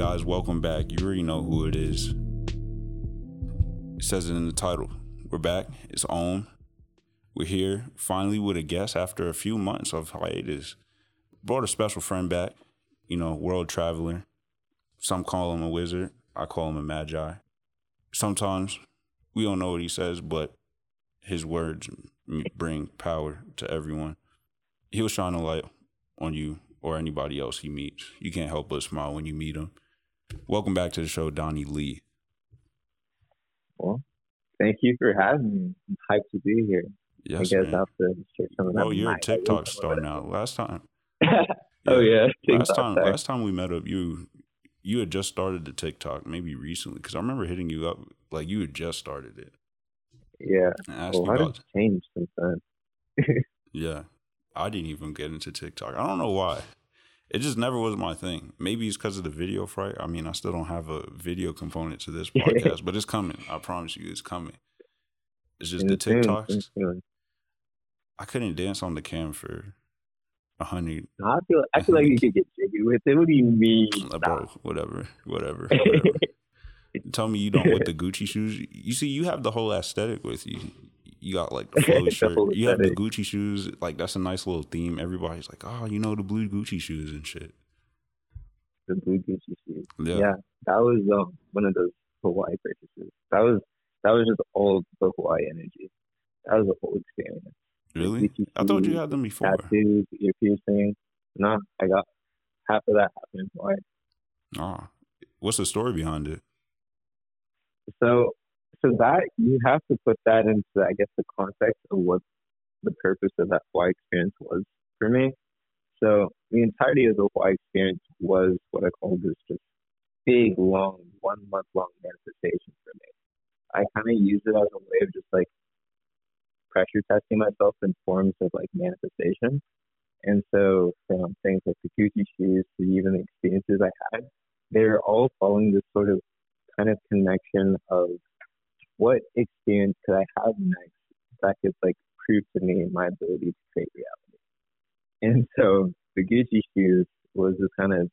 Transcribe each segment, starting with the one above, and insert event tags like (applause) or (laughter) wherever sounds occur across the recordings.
Guys, welcome back. You already know who it is. It says it in the title. We're back. It's on. We're here finally with a guest after a few months of hiatus. Brought a special friend back, you know, world traveler. Some call him a wizard. I call him a magi. Sometimes we don't know what he says, but his words bring power to everyone. He'll shine a light on you or anybody else he meets. You can't help but smile when you meet him. Welcome back to the show, Donnie Lee. Well, thank you for having me. I'm hyped to be here. Yes, I guess man. after share some of that. Well, you're a TikTok star now. Last time, (laughs) oh yeah, last time, star. last time we met up, you you had just started the TikTok, maybe recently, because I remember hitting you up like you had just started it. Yeah. And I asked Well, you how did about it change since then? (laughs) Yeah. I didn't even get into TikTok. I don't know why. It just never was my thing. Maybe it's because of the video fright. I mean, I still don't have a video component to this (laughs) podcast, but it's coming. I promise you, it's coming. It's just the TikToks. I couldn't dance on the cam for a hundred. I feel I feel like you could get jiggy with it. What do you mean? Uh, Bro, whatever, whatever, (laughs) whatever. Tell me you don't with the (laughs) Gucci shoes. You see, you have the whole aesthetic with you. You got like the (laughs) flow shirt. You have the. Gucci shoes. Like that's a nice little theme. Everybody's like, oh, you know the blue Gucci shoes and shit. the blue Gucci shoes. Yeah. Yeah, that was um, one of those Hawaii purchases. That was that was just all the Hawaii energy. That was a whole experience. Really? Gucci I thought you had them before. Tattoos, ear piercing. No, I got half of that happened in Hawaii. Ah, what's the story behind it? So, so that you have to put that into, I guess, the context of what the purpose of that Hawaii experience was for me. So, the entirety of the Hawaii experience was what I call this just big, long, one month long manifestation for me. I kind of use it as a way of just like pressure testing myself in forms of like manifestation. And so, from things like the Gucci shoes to even the experiences I had, they're all following this sort of kind of connection of what experience could I have next that could like prove to me my ability to create reality. And so the Gucci shoes was this kind of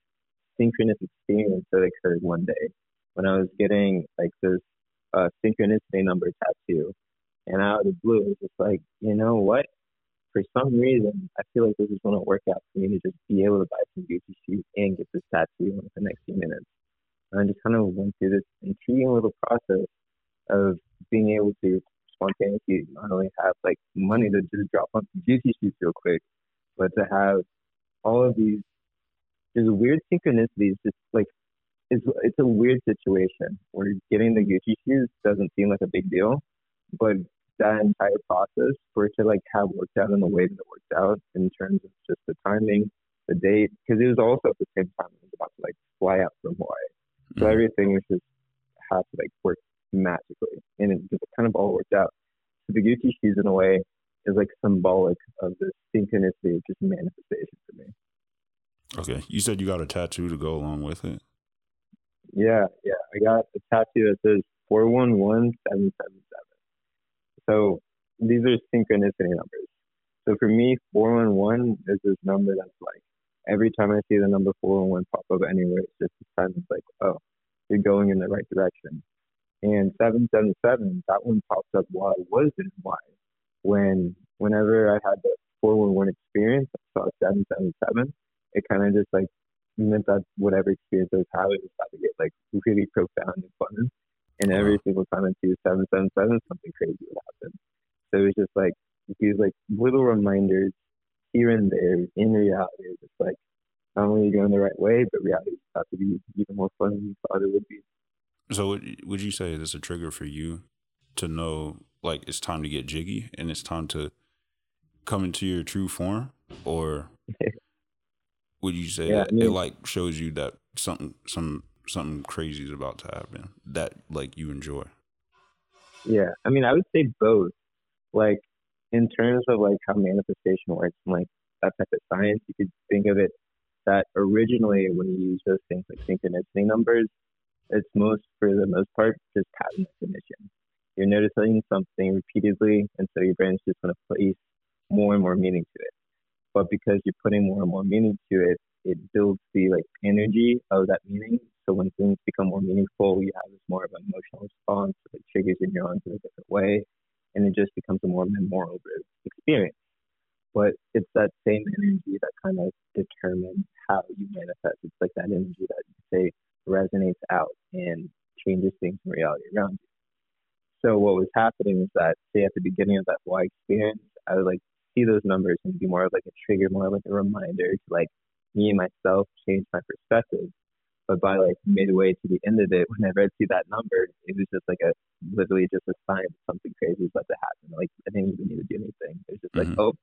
synchronous experience that occurred one day when I was getting like this uh, synchronicity number tattoo. And out of the blue, it was just like, you know what? For some reason, I feel like this is going to work out for me to just be able to buy some Gucci shoes and get this tattoo in the next few minutes. And I just kind of went through this intriguing little process of being able to spontaneously not only have like money to just drop on Gucci shoes real quick, but to have all of these there's weird synchronicities. Just like it's it's a weird situation where getting the Gucci shoes doesn't seem like a big deal, but that entire process for it to like have worked out in the way that it worked out in terms of just the timing, the date, because it was also at the same time I was about to like fly out from Hawaii. So Mhm. everything was just had to like work magically, and it just kind of all worked out. So the Gucci shoes, in a way, is like symbolic of the synchronicity of just manifestation for me. Okay, you said you got a tattoo to go along with it. Yeah, yeah. I got a tattoo that says four one one seven seven seven. So these are synchronicity numbers. So for me, four one one is this number that's like every time I see the number four one one pop up anywhere, it's just this time it's like, oh, you're going in the right direction. And seven seven seven, that one pops up while I was in Hawaii. When whenever I had the four one one experience, I saw seven seven seven. It kind of just like meant that whatever experience I was having was about to get like really profound and fun. And every Wow. single time I see seven seven seven, something crazy would happen. So it was just like these like little reminders here and there in reality. It's just like not only are you going the right way, but reality is about to be even more fun than you thought it would be. So would, would you say this a trigger for you to know like it's time to get jiggy and it's time to come into your true form, or (laughs) would you say Yeah, that I mean- it like shows you that something some something crazy is about to happen that like you enjoy? Yeah, I mean, I would say both. Like, in terms of like how manifestation works and like that type of science, you could think of it that originally when you use those things like synchronicity numbers, it's most for the most part just pattern recognition. You're noticing something repeatedly, and so your brain's just going to place more and more meaning to it. But because you're putting more and more meaning to it, it builds the like energy of that meaning So when things become more meaningful, you have this more of an emotional response that triggers your neurons in a different way, and it just becomes a more memorable experience. But it's that same energy that kind of determines how you manifest. It's like that energy that you say resonates out and changes things in reality around you. So what was happening is that, say, at the beginning of that Hawaii experience, I would like see those numbers and be more of like a trigger, more like a reminder to like me and myself change my perspective. But by like midway to the end of it, (laughs) whenever I see that number, it was just like a literally just a sign that something crazy is about to happen. Like I didn't even need to do anything. It was just mm-hmm. like, oh,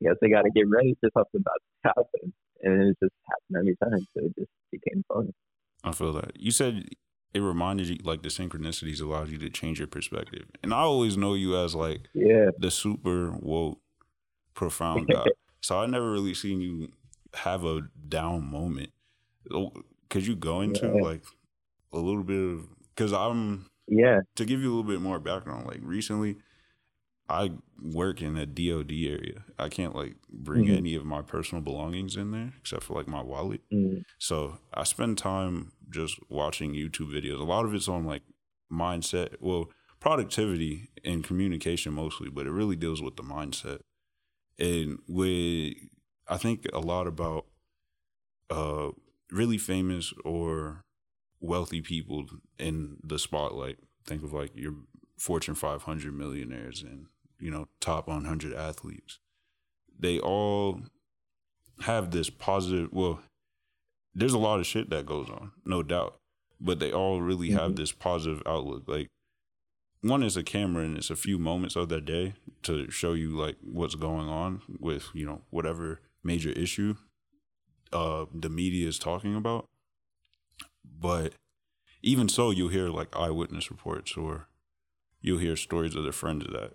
yes, I got to get ready for something about to happen, and it just happened every time. So it just became fun. I feel that you said it reminded you like the synchronicities allowed you to change your perspective, and I always know you as like yeah the super woke, profound (laughs) guy. so I never really seen you have a down moment. Oh, could you go into yeah. like a little bit of because I'm yeah to give you a little bit more background. Like recently, I work in a DOD area. I can't like bring mm-hmm. any of my personal belongings in there except for like my wallet. Mm-hmm. So I spend time just watching YouTube videos. A lot of it's on like mindset, well, productivity and communication mostly, but it really deals with the mindset. And with I think a lot about uh really famous or wealthy people in the spotlight. Think of like your Fortune 500 millionaires and you know top 100 athletes. They all have this positive. Well, there's a lot of shit that goes on, no doubt, but they all really mm-hmm. have this positive outlook. Like one is a camera and it's a few moments of their day to show you like what's going on with you know whatever major issue uh the media is talking about but even so you'll hear like eyewitness reports or you'll hear stories of their friends that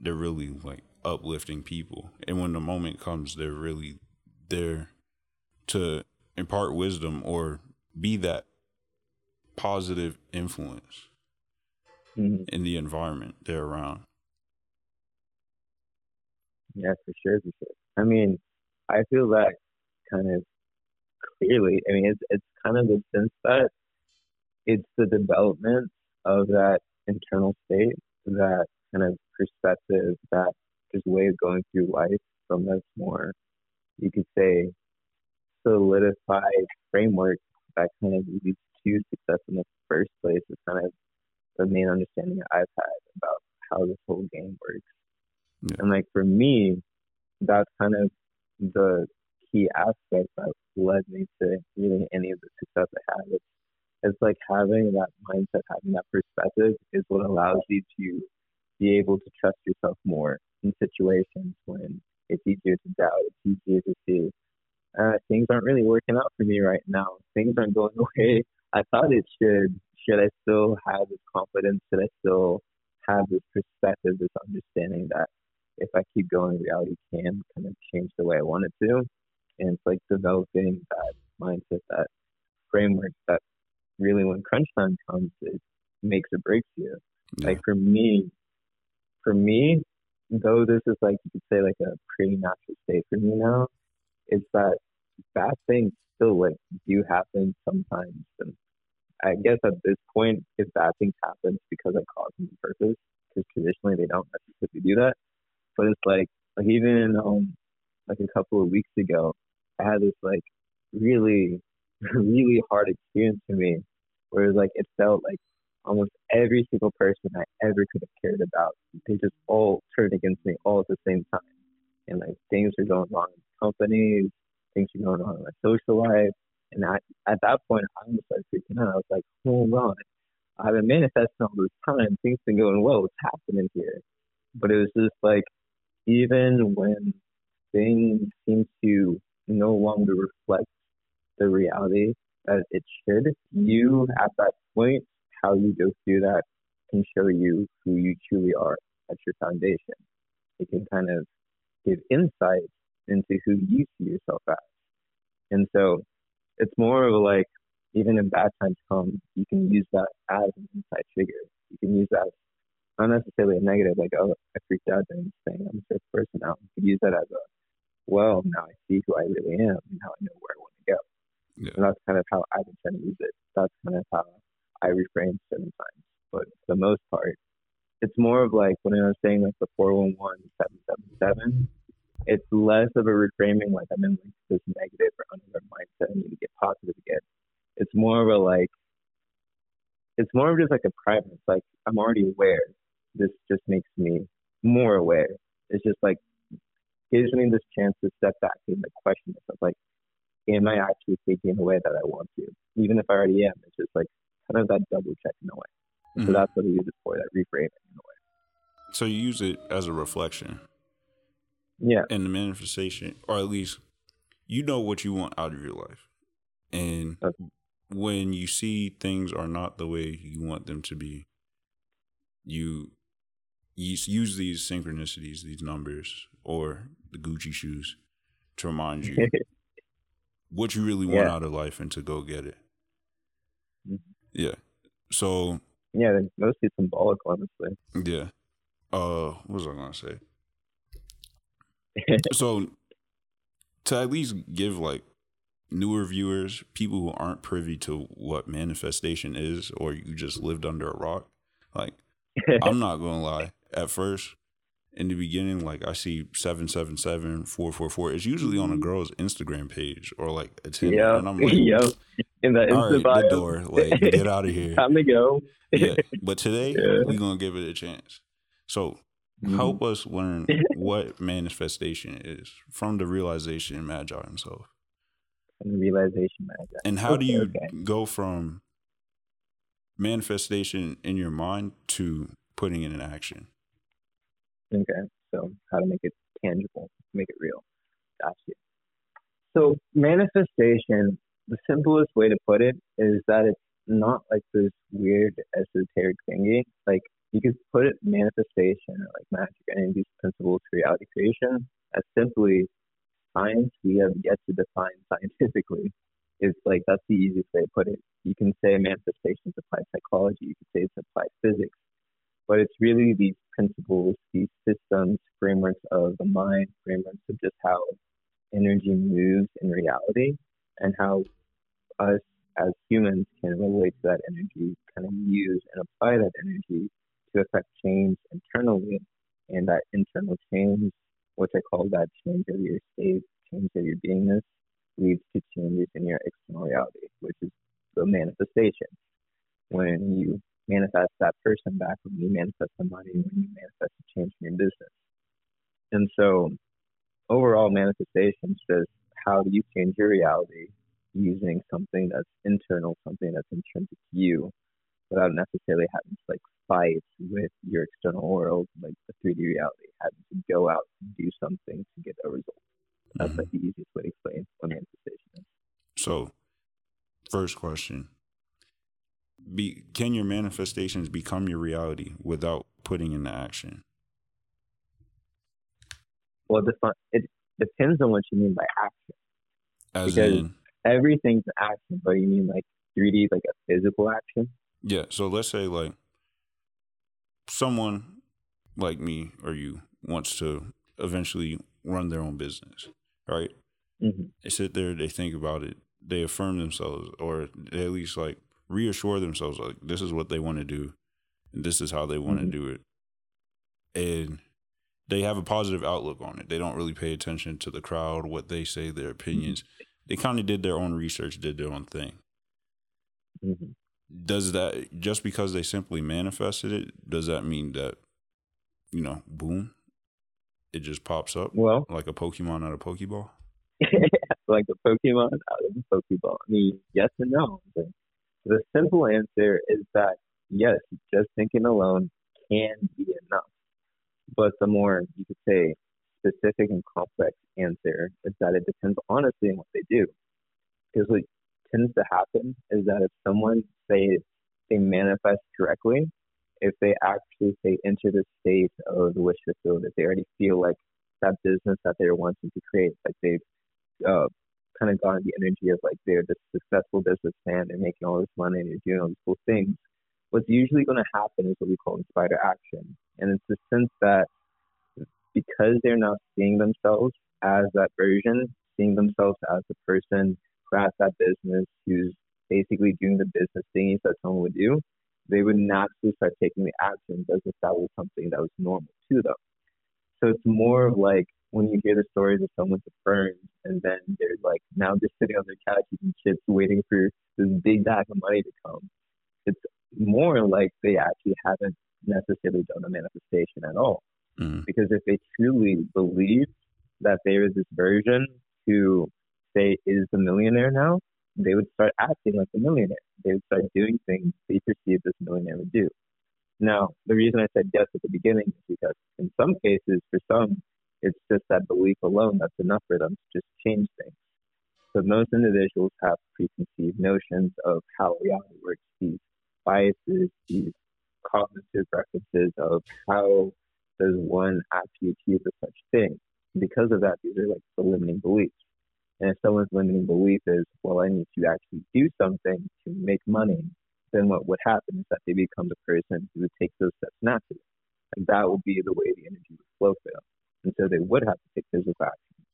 they're really like uplifting people and when the moment comes they're really there to impart wisdom or be that positive influence mm-hmm. in the environment they're around yeah for sure for sure i mean i feel that kind of clearly i mean it's, it's kind of the sense that it's the development of that internal state that kind of perspective, that just way of going through life from this more, you could say, solidified framework that kind of leads to success in the first place is kind of the main understanding I've had about how this whole game works. Yeah. And like for me, that's kind of the key aspect that led me to really any of the success I had. It's, it's like having that mindset, having that perspective is what allows you to be able to trust yourself more in situations when it's easier to doubt, it's easier to see uh, things aren't really working out for me right now. Things aren't going (laughs) the way I thought it should. Should I still have this confidence? Should I still have this perspective, this understanding that if I keep going, reality can kind of change the way I want it to? And it's like developing that mindset, that framework that really when crunch time comes, it makes or breaks you. Yeah. Like for me, for me, though this is like you could say like a pretty natural state for me now, is that bad things still like do happen sometimes. And I guess at this point, if bad things happen, it's because I caused them on purpose. Because traditionally they don't necessarily do that. But it's like like even um like a couple of weeks ago, I had this like really (laughs) really hard experience for me, where it was like it felt like almost every single person I ever could have cared about, they just all turned against me all at the same time. And like things are going wrong in companies, things are going wrong in my social life. And I, at that point, I almost started freaking out. I was like, hold on. I've been manifesting all this time. Things been going well. What's happening here? But it was just like, even when things seem to no longer reflect the reality that it should, you at that point how you go through that can show you who you truly are at your foundation. It can kind of give insight into who you see yourself as. And so it's more of like, even if bad times come, you can use that as an insight figure. You can use that not necessarily a negative, like, oh, I freaked out during this thing. I'm a certain person now. You can use that as a, well, now I see who I really am and now I know where I want to go. Yeah. And that's kind of how I've been trying to use it that's kind of how I reframe certain times. But for the most part, it's more of like when I was saying like the 411 777, it's less of a reframing like I'm in like this negative or unaware mindset. I need to get positive again. It's more of a like, it's more of just like a private. It's like I'm already aware. This just makes me more aware. It's just like gives me this chance to step back and like question myself, like, am I actually thinking in the way that I want to? Even if I already am, it's just like kind of that double check in a way. Mm-hmm. So that's what I use it for, that reframing in a way. So you use it as a reflection. Yeah. And the manifestation, or at least you know what you want out of your life. And okay. when you see things are not the way you want them to be, you, you use these synchronicities, these numbers, or the Gucci shoes to remind you (laughs) what you really want yeah. out of life and to go get it. Mm-hmm. Yeah. So. Yeah, they're mostly symbolic, honestly. Yeah. Uh, what was I gonna say? (laughs) so, to at least give like newer viewers, people who aren't privy to what manifestation is, or you just lived under a rock, like I'm not gonna lie. At first, in the beginning, like I see 777 444. It's usually on a girl's Instagram page or like a Tinder. Yeah. And I'm like, (laughs) yep. In the all right, bio. the door. Like, get out of (laughs) here. Time to go. yeah. But today, yeah. we're going to give it a chance. So mm-hmm. help us learn (laughs) what manifestation is from the realization Magi himself. From the realization Magi. And how okay, do you okay. go from manifestation in your mind to putting it in action? Okay, so how to make it tangible, make it real. Gotcha. So manifestation, the simplest way to put it is that it's not like this weird esoteric thingy. Like you could put it manifestation or like magic these principles for reality creation as simply science we have yet to define scientifically. It's like that's the easiest way to put it. You can say manifestation is applied psychology, you could say it's applied physics, but it's really these principles, these systems, frameworks of the mind, frameworks of just how energy moves in reality and how us as humans can relate to that energy, kind of use and apply that energy to affect change internally. And that internal change, which I call that change of your state, change of your beingness, leads to changes in your external reality, which is the manifestation. When you manifest that person back when you manifest the money, when you manifest a change in your business. And so overall manifestation just how do you change your reality using something that's internal, something that's intrinsic to you without necessarily having to like fight with your external world, like the 3D reality, having to go out and do something to get a result. That's mm-hmm. like the easiest way to explain what manifestation is. So, first question be can your manifestations become your reality without putting into action? Well, it depends on what you mean by action. As because in, everything's action, but you mean like 3D, like a physical action? Yeah. So let's say like someone like me or you wants to eventually run their own business, right? Mm-hmm. They sit there, they think about it, they affirm themselves, or they at least like reassure themselves like this is what they want to do and this is how they want mm-hmm. to do it and they have a positive outlook on it they don't really pay attention to the crowd what they say their opinions mm-hmm. they kind of did their own research did their own thing mm-hmm. Does that just because they simply manifested it does that mean that you know boom it just pops up well like a pokemon out of pokeball (laughs) like a pokemon out of a pokeball i mean yes and no the simple answer is that yes, just thinking alone can be enough. But the more you could say specific and complex answer is that it depends honestly on what they do. Because what tends to happen is that if someone say they manifest correctly, if they actually say enter the state of the wish fulfilled, if they already feel like that business that they're wanting to create, like they've uh, kind of gotten the energy of like they're this successful businessman, they're making all this money, and they're doing all these cool things. What's usually going to happen is what we call inspired action, and it's the sense that because they're not seeing themselves as that version, seeing themselves as the person who has that business, who's basically doing the business things that someone would do, they would naturally start taking the actions as if that was something that was normal to them. So it's more of like when you hear the stories of someone someone's affirmed and then they're like now just sitting on their couch eating chips waiting for this big bag of money to come. It's more like they actually haven't necessarily done a manifestation at all. Mm. Because if they truly believe that there is this version who say is the millionaire now, they would start acting like a millionaire. They would start doing things they perceive this millionaire would do. Now, the reason I said yes at the beginning is because in some cases, for some, it's just that belief alone that's enough for them to just change things. So most individuals have preconceived notions of how reality works, these biases, these cognitive references of how does one actually achieve such thing. Because of that, these are like the limiting beliefs. And if someone's limiting belief is, well, I need to actually do something to make money, then what would happen is that they become the person who would take those steps naturally. And that would be the way the energy would flow for them. And so they would have to take physical action.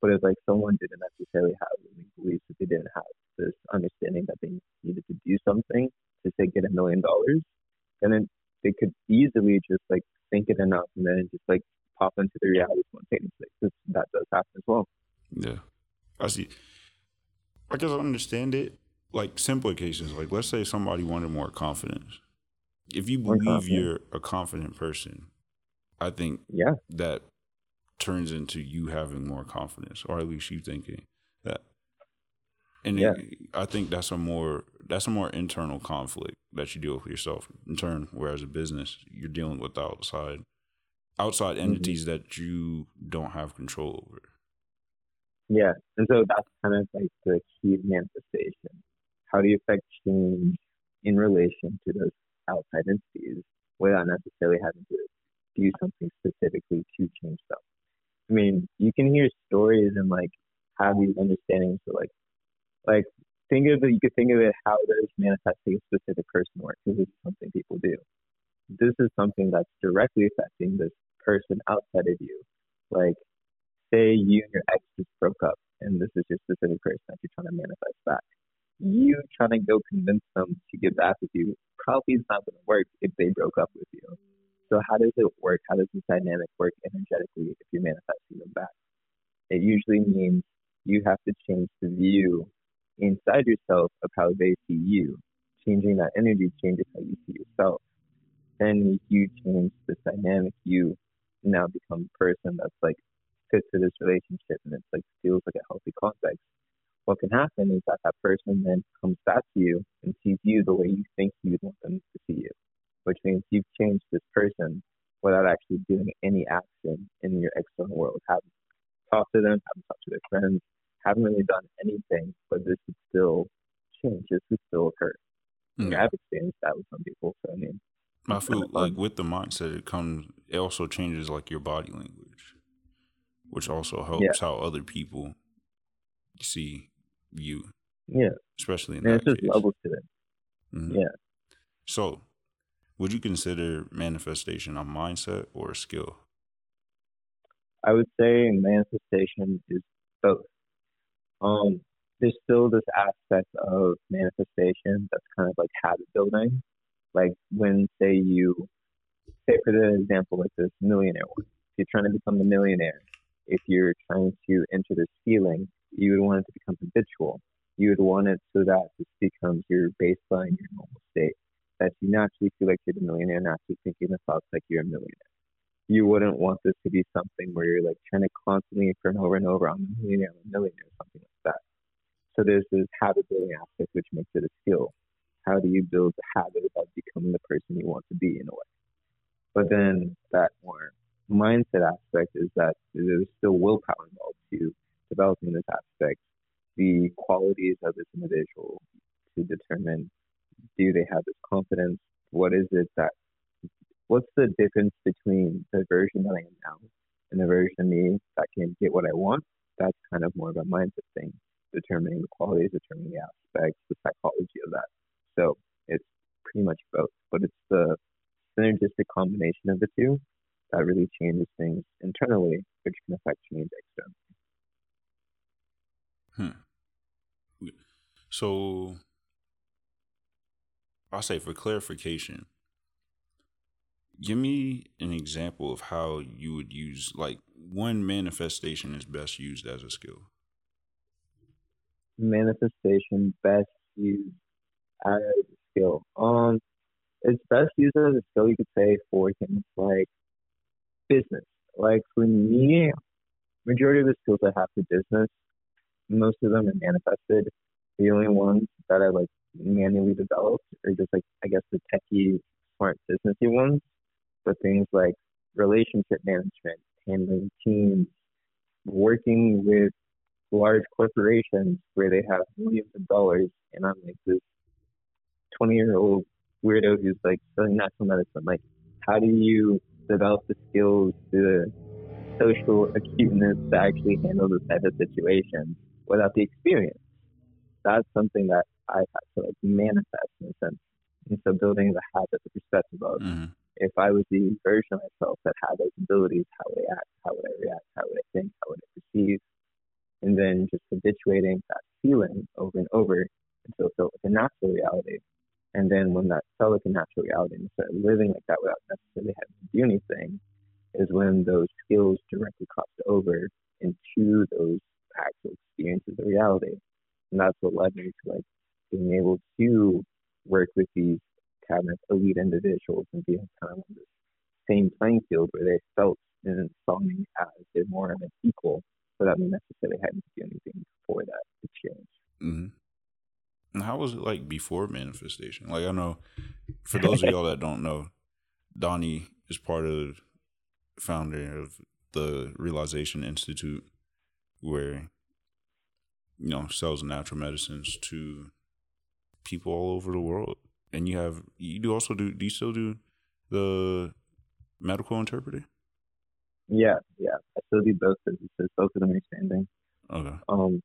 But if like someone didn't necessarily have limiting beliefs, if they didn't have this understanding that they needed to do something to say get a million dollars, then they could easily just like think it enough and then just like pop into the reality spontaneously. Because that does happen as well. Yeah. I see. I guess I understand it. Like simple cases, like let's say somebody wanted more confidence. If you believe you're a confident person, I think Yeah. that turns into you having more confidence, or at least you thinking that. And Yeah. it- I think that's a more that's a more internal conflict that you deal with yourself in turn. Whereas a business, you're dealing with outside outside Mm-hmm. entities that you don't have control over. Yeah, and so that's kind of like the key manifestation. How do you affect change in relation to those outside entities without necessarily having to do something specifically to change them? I mean, you can hear stories and like have these understandings of like, like think of it. You could think of it how does manifesting a specific person work? This is something people do. This is something that's directly affecting this person outside of you. Like say you and your ex just broke up and this is your specific person that you're trying to manifest back. You trying to go convince them to get back with you probably is not going to work if they broke up with you. So how does it work? How does this dynamic work energetically if you're manifesting them back? It usually means you have to change the view inside yourself of how they see you. Changing that energy changes how you see yourself. Then you change this dynamic, you now become a person that's like fit to this relationship and it's like feels like a healthy context. What can happen is that that person then comes back to you and sees you the way you think you'd want them to see you, which means you've changed this person without actually doing any action in your external world. Haven't talked to them, haven't talked to their friends, haven't really done anything, but this would still change. This would still occur. Mm. I've experienced that with some people. So I mean, I feel like with the mindset, it comes. It also changes like your body language, which also helps how other people see you, yeah, especially in and that it's just levels to it. Mhm. Yeah. So, would you consider manifestation a mindset or a skill? I would say manifestation is both. Um, there's still this aspect of manifestation that's kind of like habit building. Like when, say, you, say for the example, like this millionaire one, if you're trying to become a millionaire, if you're trying to enter this feeling, you would want it to become habitual. You would want it so that this becomes your baseline, your normal state. That you naturally feel like you're the millionaire, naturally thinking the thoughts like you're a millionaire you wouldn't want this to be something where you're like trying to constantly affirm over and over, I'm a millionaire, I'm a millionaire, something like that. So there's this habit building aspect which makes it a skill. How do you build the habit of becoming the person you want to be in a way? But then that more mindset aspect is that there's still willpower involved to developing this aspect, the qualities of this individual to determine do they have this confidence? What is it that what's the difference between the version that I am now and the version of me that can get what I want? That's kind of more of a mindset thing, determining the qualities, determining the aspects, the psychology of that. So it's pretty much both, but it's the synergistic combination of the two that really changes things internally, which can affect change externally. Hmm. So, I'll say for clarification, give me an example of how you would use like one manifestation is best used as a skill. Manifestation best used as a skill. Um, it's best used as a skill you could say for things like business. Like for me, majority of the skills I have for business, most of them are manifested. The only ones that I like manually developed are just like I guess the techie, smart businessy ones. But things like relationship management, handling teams, working with large corporations where they have millions of dollars, and I'm like this 20 year old weirdo who's like studying natural medicine. Like, how do you develop the skills, the social acuteness to actually handle this type of situation without the experience? That's something that I've had to like manifest in a sense. And so building the habit, the perspective of Mm-hmm. if I was the version of myself that had those abilities, how would I act? How would I react? How would I think? How would I perceive? And then just habituating that feeling over and over until it felt like a natural reality. And then when that felt like a natural reality and started living like that without necessarily having to do anything, is when those skills directly cross over into those actual experiences of reality. And that's what led me to like being able to work with these kind of elite individuals and being kind of on the same playing field where they felt and saw me as they're more of an equal without me necessarily having to do anything for that exchange. Mm-hmm. And how was it like before manifestation? Like I know, for those of y'all that don't know, Donnie is part of founder of the Realization Institute, where you know sells natural medicines to people all over the world. And you have you do also do do you still do the medical interpreter? Yeah, yeah. I still do both businesses. Both of them are expanding. Okay. Um,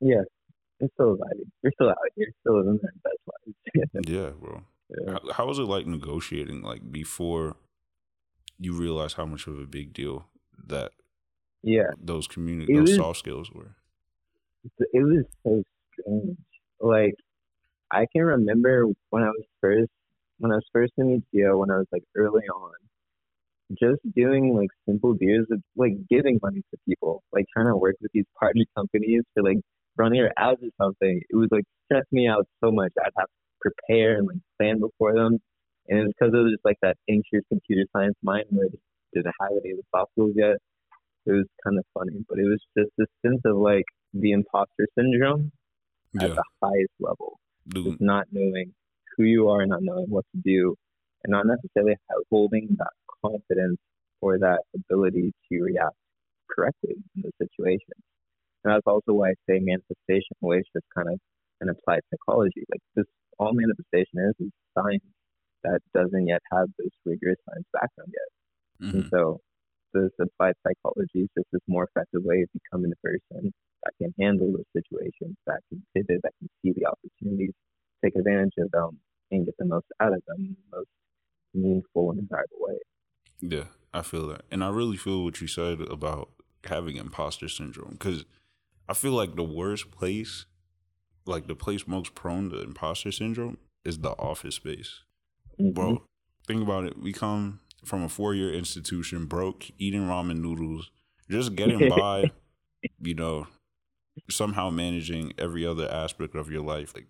yeah, it's still exciting. We're still out here, still living our best lives. Yeah, bro. yeah. How, how was it like negotiating like before you realize how much of a big deal that yeah, those community It those was- soft skills were? it was so strange. Like, I can remember when I was first when I was first in ETO, when I was like early on, just doing like simple deals of like giving money to people, like trying to work with these partner companies for like running their ads or something. It was like stress me out so much. I'd have to prepare and like plan before them. And it's because it was just like that anxious computer science mind where I just didn't have any of the soft skills yet. It was kind of funny, but it was just this sense of like the imposter syndrome at Yeah, the highest level dude. just not knowing who you are, not knowing what to do, and not necessarily holding that confidence or that ability to react correctly in the situations. And that's also why I say manifestation always just kind of an applied psychology. Like this, all manifestation is is science that doesn't yet have this rigorous science background yet. And Mhm. so this applied psychology is just this more effective way of becoming a person that can handle the situations, that can pivot, that can see the opportunities, take advantage of them, and get the most out of them in the most meaningful and desirable way. Yeah, I feel that, and I really feel what you said about having imposter syndrome because I feel like the worst place, like the place most prone to imposter syndrome, is the office space. Mhm. bro. Think about it. We come from a four year institution, broke, eating ramen noodles, just getting (laughs) by, you know, somehow managing every other aspect of your life. Like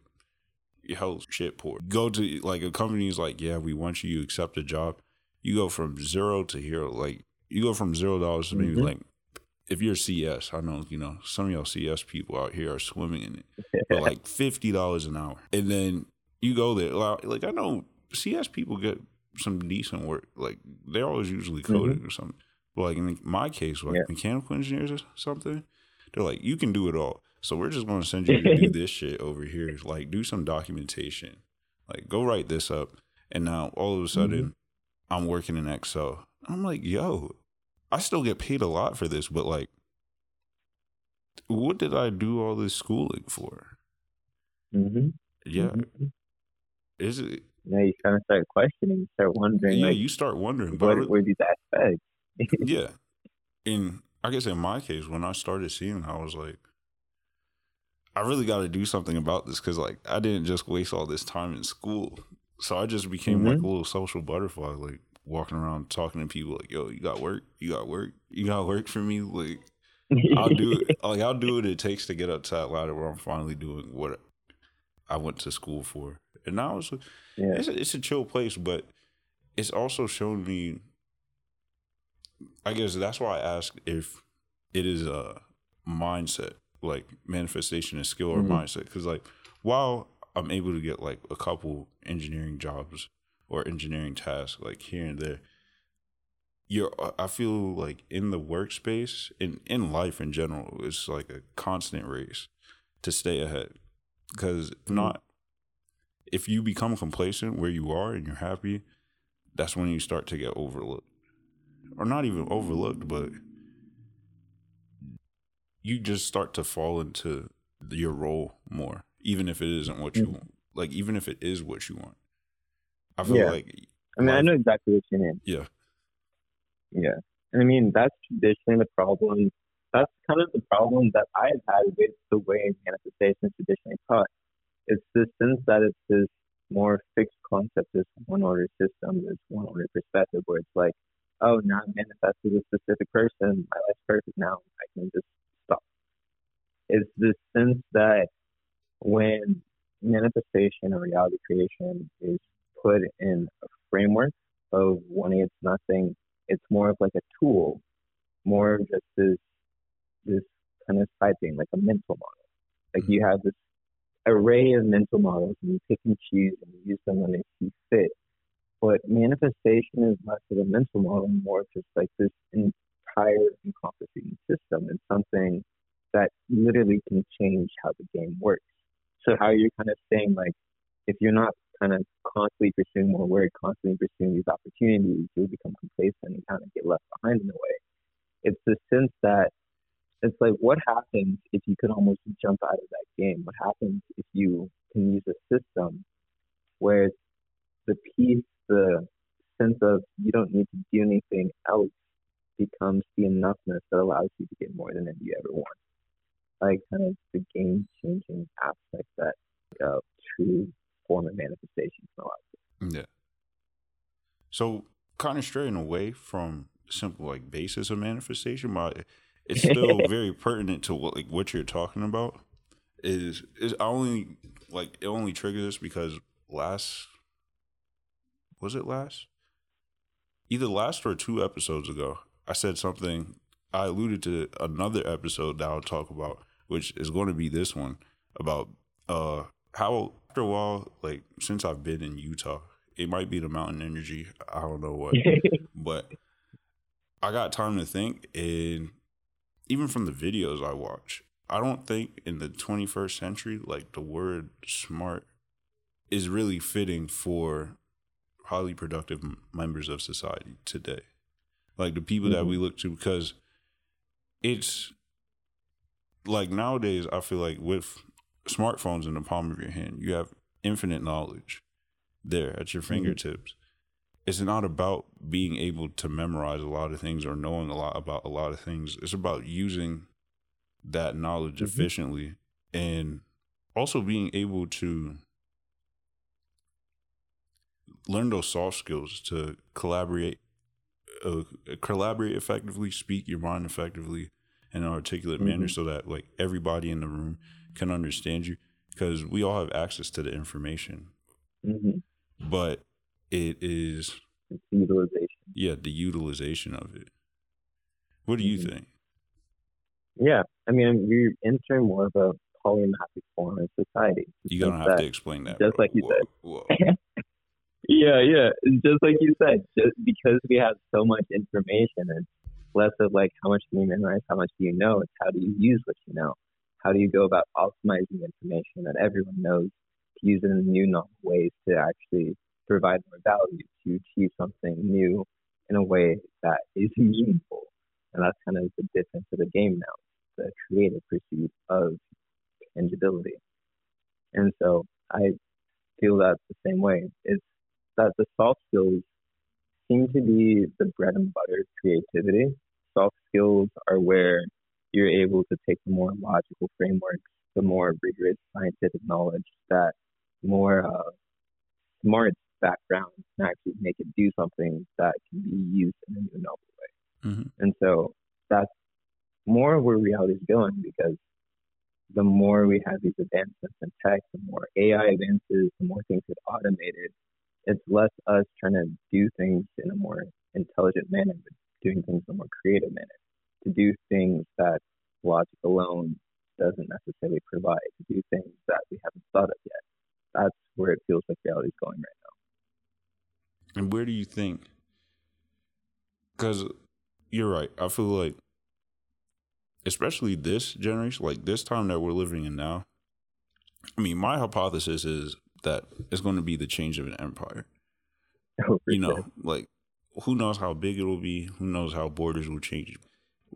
your health shit poor. Go to like a company's like, yeah, we want you, you accept a job. You go from zero to hero. Like you go from zero dollars to maybe Mhm. like if you're CS, I know, you know, some of y'all CS people out here are swimming in it for like (laughs) fifty dollars an hour, and then you go there. Like, I know CS people get some decent work. Like they're always usually mm-hmm. coding or something. But like in my case, like Yeah. mechanical engineers or something, they're like, you can do it all. So we're just going to send you to do (laughs) this shit over here. Like do some documentation. Like go write this up. And now all of a mm-hmm. sudden, I'm working in Excel. I'm like, yo, I still get paid a lot for this, but like, what did I do all this schooling for? hmm Yeah, hmm is it? Now you kind of start questioning, you start wondering, Yeah, like, you start wondering. What re- were these aspects? (laughs) yeah, and I guess in my case, when I started seeing, I was like, I really got to do something about this because like I didn't just waste all this time in school. So I just became mm-hmm. like a little social butterfly, like walking around talking to people like, yo, you got work? You got work? You got work for me? Like I'll do it (laughs) like I'll do what it takes to get up to that ladder where I'm finally doing what I went to school for. And now it's yeah. it's, a, it's a chill place, but it's also shown me I guess that's why I asked if it is a mindset, like manifestation and skill or mm-hmm. mindset. Because like while I'm able to get like a couple engineering jobs or engineering tasks like here and there, you're I feel like in the workspace in in life in general, it's like a constant race to stay ahead. Because if mm-hmm. not, if you become complacent where you are and you're happy, that's when you start to get overlooked or not even overlooked, but you just start to fall into your role more, even if it isn't what you mm-hmm. want. Like even if it is what you want. I feel yeah. like I mean, life, I know exactly what you mean. Yeah. Yeah. And I mean that's traditionally the problem that's kind of the problem that I've had with the way manifestation is traditionally taught. It's this sense that it's this more fixed concept, this one order system, this one order perspective where it's like, oh, now I'm manifested a specific person. My life's perfect now. I can just stop. It's this sense that when manifestation or reality creation is put in a framework of wanting it's nothing, it's more of like a tool, more of just this this kind of side thing, like a mental model. Like mm-hmm. you have this array of mental models and you pick and choose and you use them when they see fit. But manifestation is less of a mental model, more just like this entire encompassing system and something that literally can change how the game works. So how you're kind of saying like, if you're not kind of constantly pursuing more work, constantly pursuing these opportunities, you'll become complacent and kind of get left behind in a way. It's the sense that it's like what happens if you can almost jump out of that game? What happens if you can use a system where the peace the sense of you don't need to do anything else becomes the enoughness that allows you to get more than you ever want. Like kind of the game changing aspect that a true form manifestation can allow. Yeah. So kind of straying away from simple like basis of manifestation, but it's still (laughs) very pertinent to what like what you're talking about. Is is I only like it only triggers this because last was it last? Either last or two episodes ago, I said something. I alluded to another episode that I'll talk about, which is going to be this one about uh how after a while, like since I've been in Utah, it might be the mountain energy. I don't know what, (laughs) but I got time to think, and even from the videos I watch, I don't think in the 21st century, like the word smart is really fitting for highly productive members of society today. Like the people mm-hmm. that we mm-hmm. look to, because it's like nowadays, I feel like with smartphones in the palm of your hand, you have infinite knowledge there at your mm-hmm. fingertips. Mm-hmm. It's not about being able to memorize a lot of things or knowing a lot about a lot of things. It's about using that knowledge mm-hmm. efficiently and also being able to learn those soft skills to collaborate, uh, collaborate effectively, speak your mind effectively in an articulate mm-hmm. manner, so that like everybody in the room can understand you. Because we all have access to the information, mm-hmm. but it is it's utilization. Yeah, the utilization of it. What do you mm-hmm. think? Yeah, I mean, you're entering more of a polymathic form of society. You're gonna have to explain that, just bro. like you whoa, said. Whoa. (laughs) Yeah, yeah. Just like you said, just because we have so much information, it's less of like how much can you memorize, how much do you know. It's how do you use what you know. How do you go about optimizing information that everyone knows to use it in new novel ways to actually provide more value, to achieve something new in a way that is meaningful. And that's kind of the difference of the game now, the creative pursuit of tangibility. And so I feel that the same way. It's that the soft skills seem to be the bread and butter of creativity. Soft skills are where you're able to take the more logical frameworks, the more rigorous scientific knowledge, that more uh, smarts background and actually make it do something that can be used in a new novel way. Mm-hmm. And so that's more where reality is going because the more we have these advancements in tech, the more AI advances, the more things get automated. It's less us trying to do things in a more intelligent manner, but doing things in a more creative manner. To do things that logic alone doesn't necessarily provide, to do things that we haven't thought of yet. That's where it feels like reality is going right now. And where do you think? Because you're right. I feel like especially this generation, like this time that we're living in now. I mean, my hypothesis is that it's going to be the change of an empire. (laughs) Oh, you know, sure. like who knows how big it will be? Who knows how borders will change?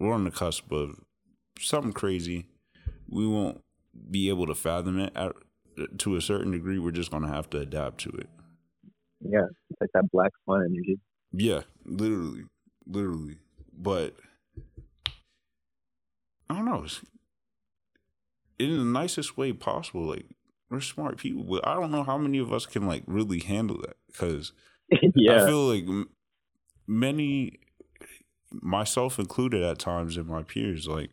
We're on the cusp of something crazy. We won't be able to fathom it at, to a certain degree. We're just going to have to adapt to it. Yeah, like that black swan energy. Yeah, literally, literally. But I don't know. In the nicest way possible. Like we're smart people, but I don't know how many of us can like really handle that because (laughs) yeah. I feel like many, myself included, at times, and my peers, like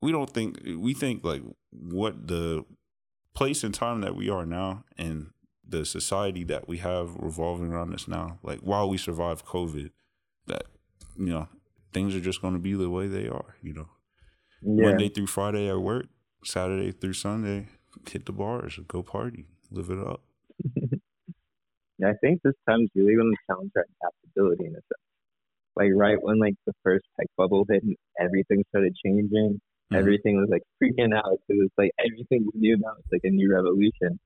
we don't think we think like what the place and time that we are now and the society that we have revolving around us now. Like while we survive COVID, that you know things are just going to be the way they are. You know, yeah. Monday through Friday at work, Saturday through Sunday, hit the bars, go party, live it up. (laughs) I think this time is really going to challenge our adaptability in a sense. Like right when like the first tech bubble hit and everything started changing, Mhm. everything was like freaking out. It was like everything was new now. It's like a new revolution.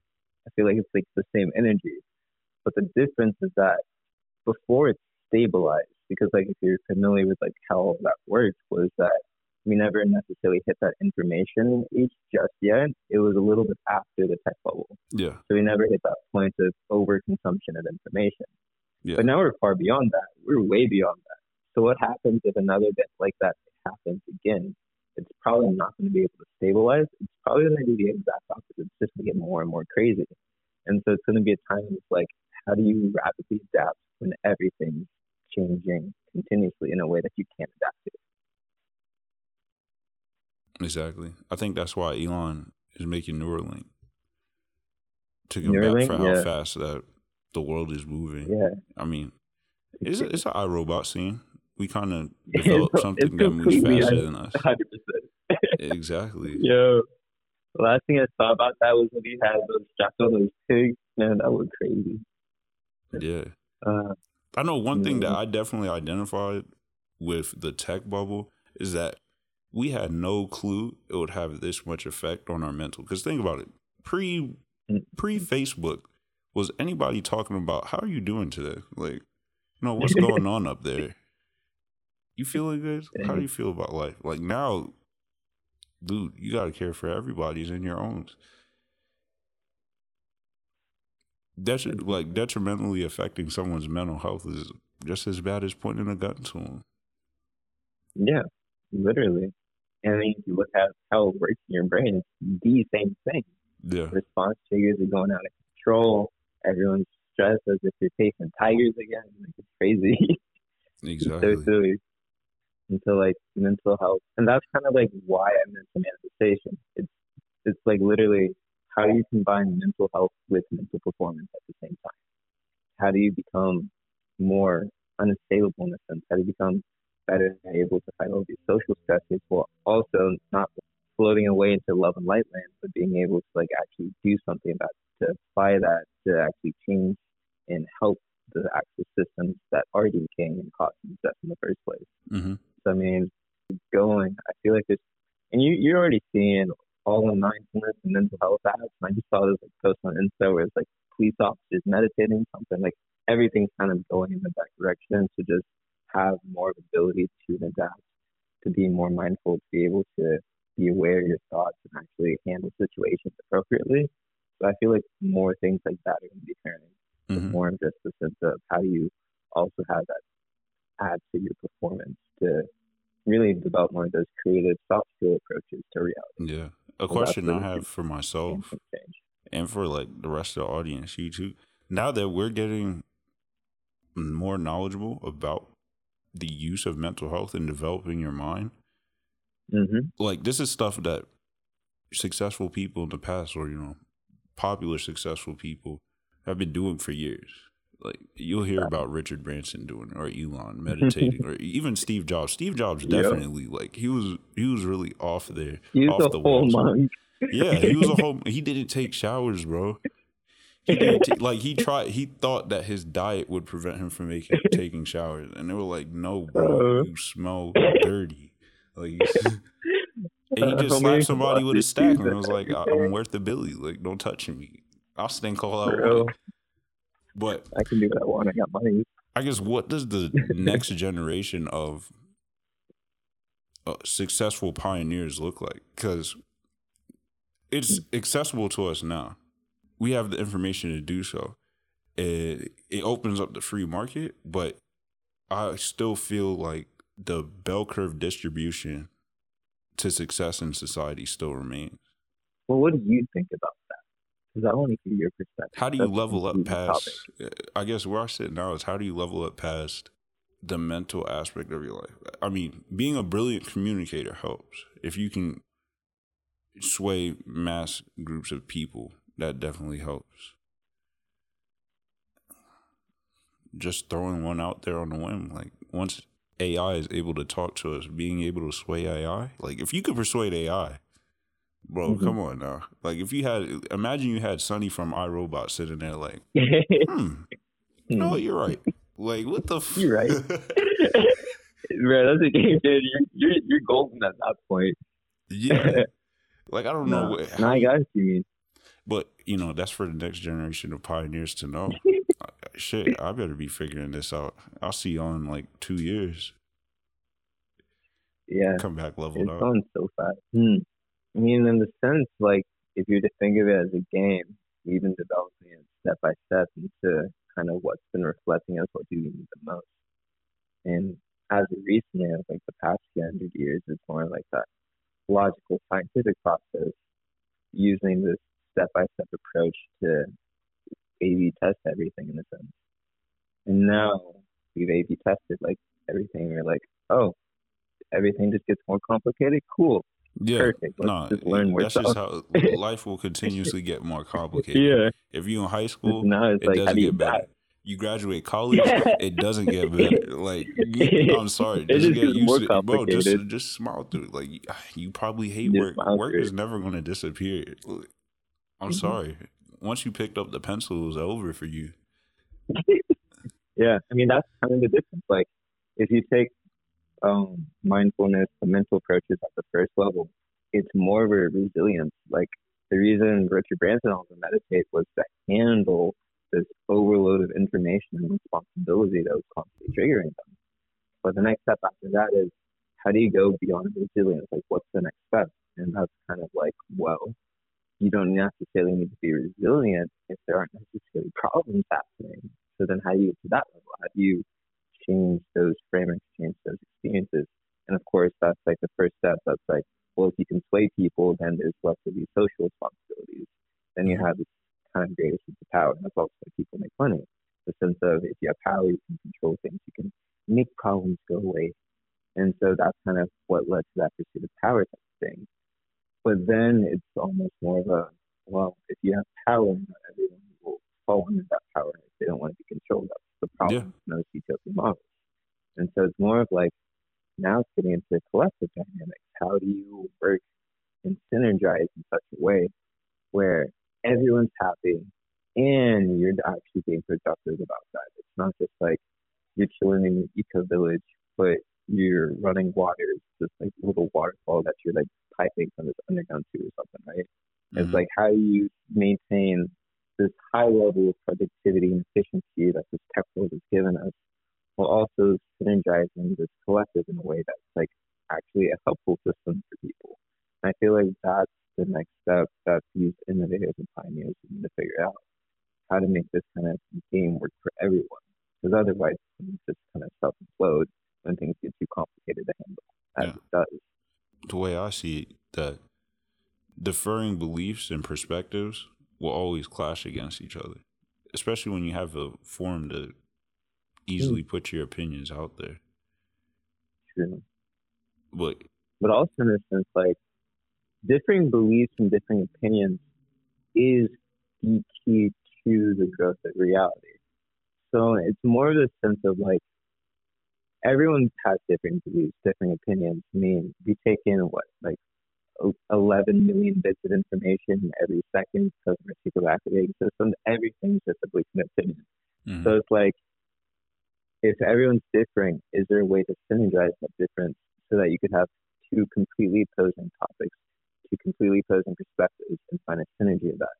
I feel like it's like the same energy, but the difference is that before it's stabilized, because like if you're familiar with like how that works, was that we never necessarily hit that information age just yet. It was a little bit after the tech bubble. Yeah, So we never hit that point of overconsumption of information. Yeah. But now we're far beyond that. We're way beyond that. So what happens if another event like that happens again? It's probably not going to be able to stabilize. It's probably going to do the exact opposite. It's just going to get more and more crazy. And so it's going to be a time of like, how do you rapidly adapt when everything's changing continuously in a way that you can't adapt to? exactly. I think that's why Elon is making Neuralink to go Neuralink? for how Yeah. fast that the world is moving. Yeah. I mean, it's it's an iRobot scene. We kind of (laughs) developed it's something that moves faster than us. 100%. (laughs) Exactly. Yeah. the last thing I thought about that was when he had those strapped on those pigs. Man, that was crazy. Yeah. Uh, I know one thing that. I definitely identified with the tech bubble is that we had no clue it would have this much effect on our mental. Because think about it, pre Mm. pre Facebook, was anybody talking about how are you doing today? Like, you know, what's going (laughs) on up there? You feeling good? How do you feel about life? Like now, dude, you got to care for everybody's in your own. Detri- like detrimentally affecting someone's mental health is just as bad as pointing a gun to them. yeah, literally. And then if you look at how it works in your brain, it's the same thing. Yeah, Response triggers are going out of control. Everyone's stressed as if they're facing tigers again. Like, it's crazy. (laughs) Exactly. so silly. So like mental health, and that's kind of like why I mentioned manifestation. It's it's like literally how do you combine mental health with mental performance at the same time? How do you become more unassailable in a sense? How do you become better and able to fight all these social stresses while also not floating away into love and light land, but being able to like actually do something about to apply that to actually change and help the actual systems that are decaying and causing death in the first place. hmm So I mean, going, I feel like it's, and you you're already seeing all the mindfulness and mental health apps. And I just saw this like post on Insta where it's like police officers meditating, something like everything's kind of going in the that direction to just have more of ability to adapt, to be more mindful, to be able to be aware of your thoughts and actually handle situations appropriately. So I feel like more things like that are going to be turning hmm more of just the sense of how do you also have that add to your performance to really develop more of those creative soft skill approaches to reality. Yeah. A that's question I have for myself and for like the rest of the audience, you too. now that we're getting more knowledgeable about the use of mental health in developing your mind, Mm-hmm. like this is stuff that successful people in the past, or you know, popular successful people have been doing for years. Like you'll hear about Richard Branson doing, or Elon (laughs) meditating, or even Steve Jobs. Steve Jobs Yep. definitely like he was he was really off there, He off was the a whole monk. Yeah, he was a whole. (laughs) He didn't take showers, bro. He didn't ta- like he tried. He thought that his diet would prevent him from making taking showers, and they were like, "No, bro, Uh. you smell dirty." Like, (laughs) and he just slapped somebody with a stack and was like, "I- "I'm worth the billy. Like, don't touch me. I'll stink all out. Bro, want." But I can do what I want. I got money. I guess what does the (laughs) next generation of uh, successful pioneers look like? Because it's accessible to us now. We have the information to do so. It, it opens up the free market, but I still feel like the bell curve distribution to success in society still remains. Well, what do you think about that? Because I want to hear your perspective. How do you That's level up past? I guess where I sit now is how do you level up past the mental aspect of your life? I mean, being a brilliant communicator helps. If you can sway mass groups of people, that definitely helps. Just throwing one out there on the whim, like once AI is able to talk to us, being able to sway AI, like if you could persuade AI, bro, Mhm. come on now. Like if you had, imagine you had Sonny from iRobot sitting there, like, (laughs) hmm, no, you're right. Like what the? F- (laughs) You're right. (laughs) Bro, that's a game changer. You're, you're, you're golden at that point. yeah. Like I don't know. no, what, no, I got what you mean. But you know, that's for the next generation of pioneers to know. Uh, Shit, I better be figuring this out. I'll see you on like two years. Yeah, Come back leveled it's up. going so fast. Hmm. I mean, in the sense, like, if you were to think of it as a game, we've been developing it step by step into kind of what's been reflecting us what do we need the most. And as of recently, I think the past few hundred years, it's more like that logical scientific process using this step by step approach to A/B test everything in a sense. And now we've A/B tested like everything. We're like, oh, everything just gets more complicated. Cool, Yeah. perfect. Let's No, just learn more that's stuff. just how (laughs) life will continuously get more complicated. yeah. If you're in high school, it's it like, doesn't do you get better. You graduate college, it doesn't get (laughs) better. Like I'm sorry, just just get used more to it, bro. Just just smile through it. Like you probably hate Just work. Work is never going to disappear. I'm Mhm. sorry. Once you picked up the pencil, it was over for you. (laughs) Yeah, I mean that's kind of the difference. Like if you take um, mindfulness, the mental approaches at the first level, it's more of a resilience. Like the reason Richard Branson also meditate was to handle this overload of information and responsibility that was constantly triggering them. But the next step after that is how do you go beyond resilience? Like what's the next step? And that's kind of like, well, you don't necessarily need to be resilient if there aren't necessarily problems happening. So then how do you get to that level? How do you change those frameworks, change those experiences? And of course, that's like the first step. That's like, well, if you can sway people, then there's less of these social responsibilities. Then you have this kind of greater sense of power. And that's also why people make money. The sense of if you have power, you can control things, you can make problems go away. And so that's kind of what led to that pursuit of power type of thing. But then it's almost more of a, well, if you have power, not everyone will fall under that power if they don't want to be controlled. That's the problem in those utopian models. And so it's more of like, now it's getting into collective dynamics. How do you work and synergize in such a way where everyone's happy and you're actually being productive about that? It's not just like you're chilling in your eco village, but you're running water, it's just like a little waterfall that you're like piping from this underground to or something, right? It's Mhm. like how do you maintain this high level of productivity and efficiency that world has given us, while also synergizing this collective in a way that's like actually a helpful system for people. And I feel like that's the next step that these innovators and pioneers need to figure out how to make this kind of game work for everyone. Because otherwise, it's just kind of self implode when things get too complicated to handle, as Yeah. it does. the way I see it, that differing beliefs and perspectives will always clash against each other. Especially when you have a forum to easily hmm. put your opinions out there. True. But But also in a sense, like differing beliefs and differing opinions is the key to the growth of reality. So it's more of the sense of like everyone has different beliefs, different opinions. I mean, we take in what like 11 million bits of information every second because of our secret activating system. Everything's just a opinion. mhm. So it's like, if everyone's differing, is there a way to synergize that difference so that you could have two completely opposing topics, two completely opposing perspectives, and find a synergy of that?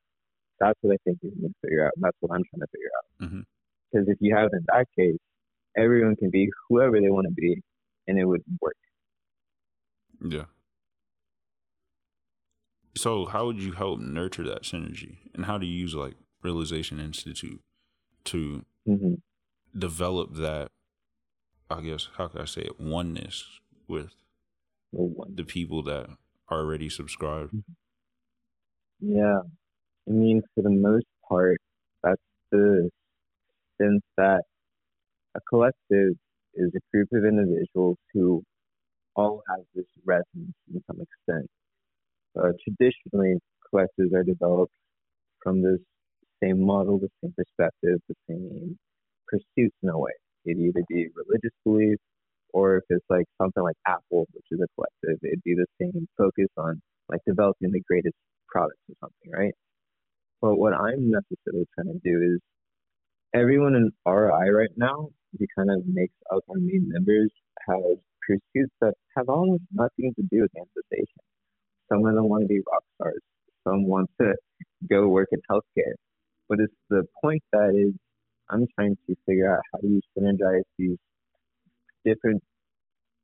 That's what I think you need to figure out. and That's what I'm trying to figure out. Because if you have in that case, everyone can be whoever they want to be, and it would work. yeah. So how would you help nurture that synergy, and how do you use like Realization Institute to hmm develop that? I guess how could I say it? Oneness with the people that are already subscribed. Yeah. I mean, for the most part, that's the sense that a collective is a group of individuals who all have this resonance to some extent. Uh, traditionally, collectives are developed from this same model, the same perspective, the same pursuits in a way. It'd either be religious belief, or if it's like something like Apple, which is a collective, it'd be the same focus on like developing the greatest products or something, right? But what I'm necessarily trying to do is everyone in RI right now, who kind of makes up our main members, has pursuits that have almost nothing to do with manifestation. Some of them want to be rock stars. Some want to go work in healthcare. But it's the point that is I'm trying to figure out how do you synergize these different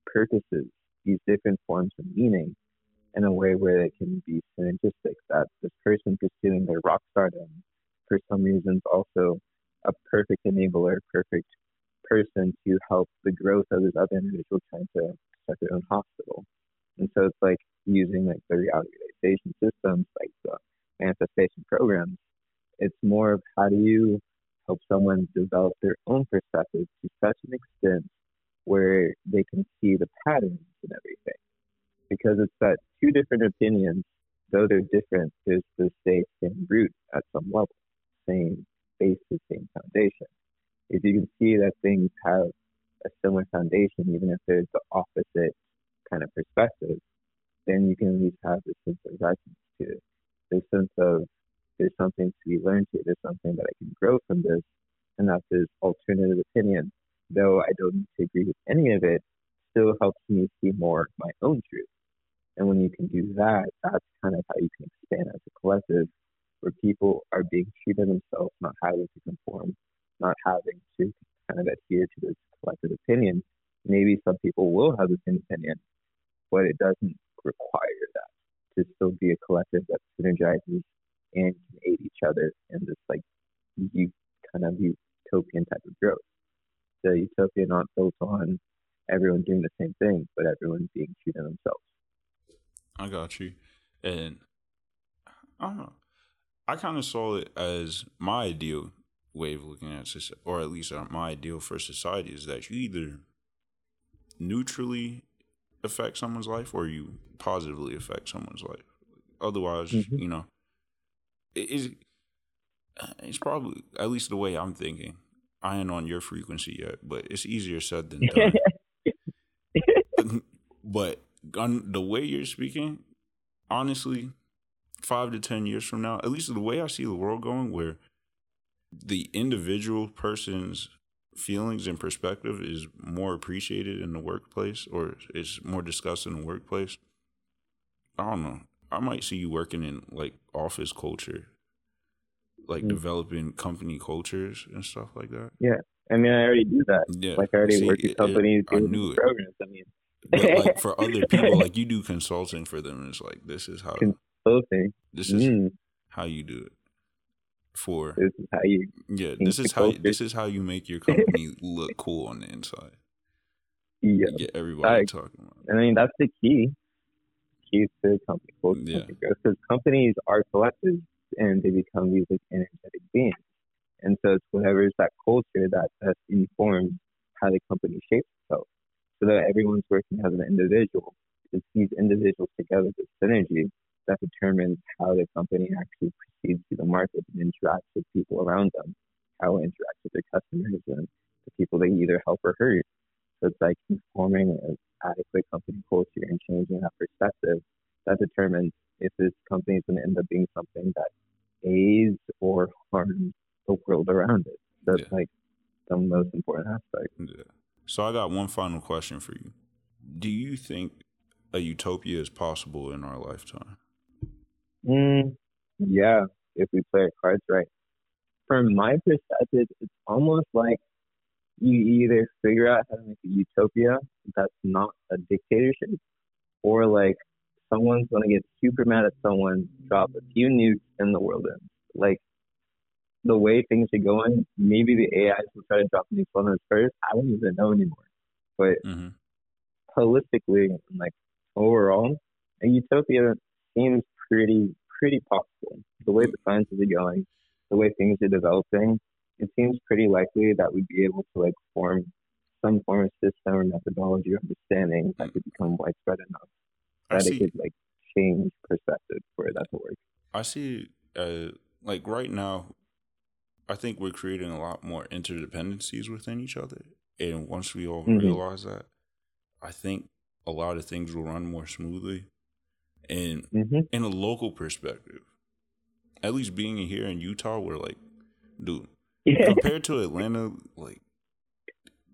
purposes, these different forms of meaning in a way where they can be synergistic. That this person pursuing their rock stardom, for some reasons, also a perfect enabler, perfect person to help the growth of this other individual trying to start their own hospital. And so it's like using like the realization systems, like the manifestation programs. It's more of how do you help someone develop their own perspective to such an extent where they can see the patterns and everything because it's that two different opinions, though they're different, there's the same, same root at some level, same base, basis, same foundation. If you can see that things have a similar foundation, even if there's the opposite kind of perspective, then you can at least have this sense of resonance to. This sense of there's something to be learned here, there's something that I can grow from this, and that this alternative opinion, though I don't need to agree with any of it, still helps me see more of my own truth. And when you can do that, that's kind of how you can expand as a collective, where people are being true to themselves, not having to conform, not having to kind of adhere to this collective opinion. Maybe some people will have the same opinion, but it doesn't require that to still be a collective that synergizes and can aid each other in this like you kind of utopian type of growth. The utopia not built on everyone doing the same thing, but everyone being true to themselves. I got you. And I don't know. I kind of saw it as my ideal way of looking at society, or at least uh, my ideal for society is that you either neutrally affect someone's life or you positively affect someone's life. Otherwise, Mhm. you know, it is it's probably at least the way I'm thinking. I ain't on your frequency yet, but it's easier said than (laughs) done. (laughs) but on the way you're speaking, honestly, five to ten years from now, at least the way I see the world going, where the individual person's feelings and perspective is more appreciated in the workplace or is more discussed in the workplace. I don't know. I might see you working in like office culture, like Mm. developing company cultures and stuff like that. Yeah. I mean, I already do that. Yeah, Like I already See, work it- with it- companies I knew these it. I mean, But like for (laughs) other people, like you do consulting for them. It's like this is how consulting. this is Mm, how you do it. For this is how you. yeah, this is how this is how you make your company look cool on the inside. Yeah. Get everybody I- talking about. it. I mean, that's the key. Key to company culture Yeah. because companies are collectives and they become these like energetic beings. And so it's whatever is that culture that best informs how the company shapes itself. So that everyone's working as an individual. It's these individuals together, this synergy that determines how the company actually proceeds to the market and interacts with people around them, how it interacts with their customers and the people they either help or hurt. So it's like informing an adequate company culture and changing that perspective that determines if this company is going to end up being something that aids or harms the world around it. That's yeah. like the most important aspect. Yeah. So I got one final question for you. Do you think a utopia is possible in our lifetime? Mm, yeah, if we play our cards right. From my perspective, it's almost like you either figure out how to make a utopia that's not a dictatorship, or like someone's gonna get super mad at someone, drop a few nukes, and the world ends. Like the way things are going, maybe the AIs will try to drop nukes on us first. I don't even know anymore. But mm-hmm. holistically, like overall, a utopia seems pretty pretty possible. The way the sciences are going, the way things are developing, it seems pretty likely that we'd be able to like form some form of system or methodology or understanding that could become widespread enough that it could like change perspective for that to work. I see, uh, like right now, I think we're creating a lot more interdependencies within each other, and once we all mm-hmm. realize that, I think a lot of things will run more smoothly and mm-hmm. in a local perspective, at least being here in Utah, we're like, dude, yeah. (laughs) compared to Atlanta, like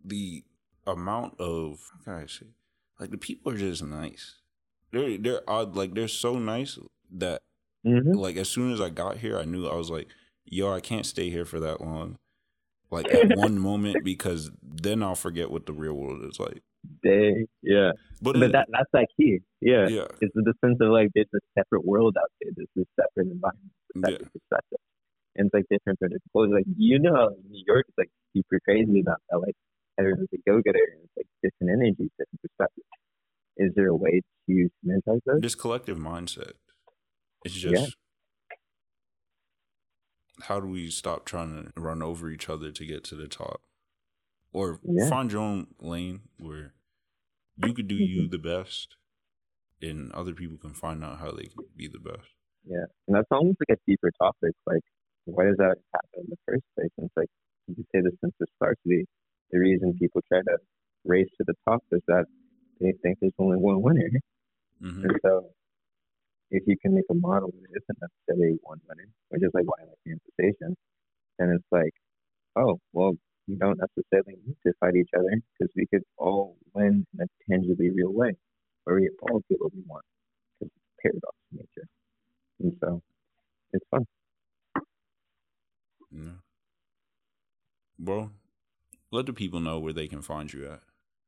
the amount of how can I say, like the people are just nice. They're they're odd, like they're so nice that mm-hmm. like as soon as I got here, I knew I was like, yo, I can't stay here for that long. Like (laughs) at one moment because then I'll forget what the real world is like day. Yeah. But, but that that's that key. Yeah. Yeah. It's the sense of like there's a separate world out there. There's this separate environment, separate yeah. perspective. And it's like different for different Like you know New York is like super crazy about that. Like everyone's a go getter and it's like different energies, different perspectives. Is there a way to synergize those? This collective mindset. It's just yeah. how do we stop trying to run over each other to get to the top? Or yeah. find your own lane where you could do you the best and other people can find out how they can be the best. Yeah. And that's almost like a deeper topic. Like, why does that happen in the first place? And it's like, you could say this sense of scarcity. The the reason people try to race to the top is that they think there's only one winner. Mm-hmm. And so, if you can make a model that isn't necessarily one winner, which is like why I like manifestation, then it's like, oh, well, we don't necessarily need to fight each other because we could all win in a tangibly real way where we all get what we want because it's paradox in nature. And so it's fun. Yeah. Well, let the people know where they can find you at.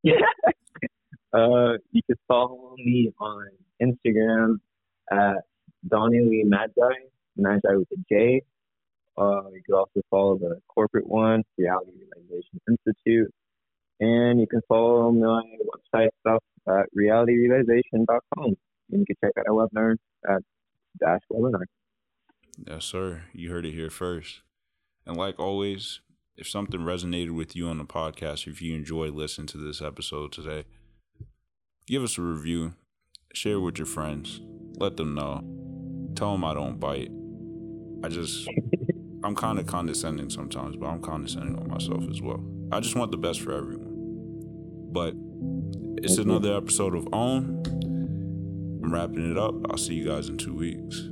Yeah. (laughs) uh, you can follow me on Instagram at Donnie Lee Mad Guy, Mad Guy with a J. Uh, you can also follow the corporate one, Reality Realization Institute. And you can follow my website stuff at realityrealization.com. And you can check out our webinar at Dash Webinar. Yes, sir. You heard it here first. And like always, if something resonated with you on the podcast, if you enjoyed listening to this episode today, give us a review, share with your friends, let them know. Tell them I don't bite. I just I'm kind of mm. condescending sometimes, but I'm condescending on myself as well. I just want the best for everyone. But it's another episode of Own. I'm wrapping it up. I'll see you guys in two weeks.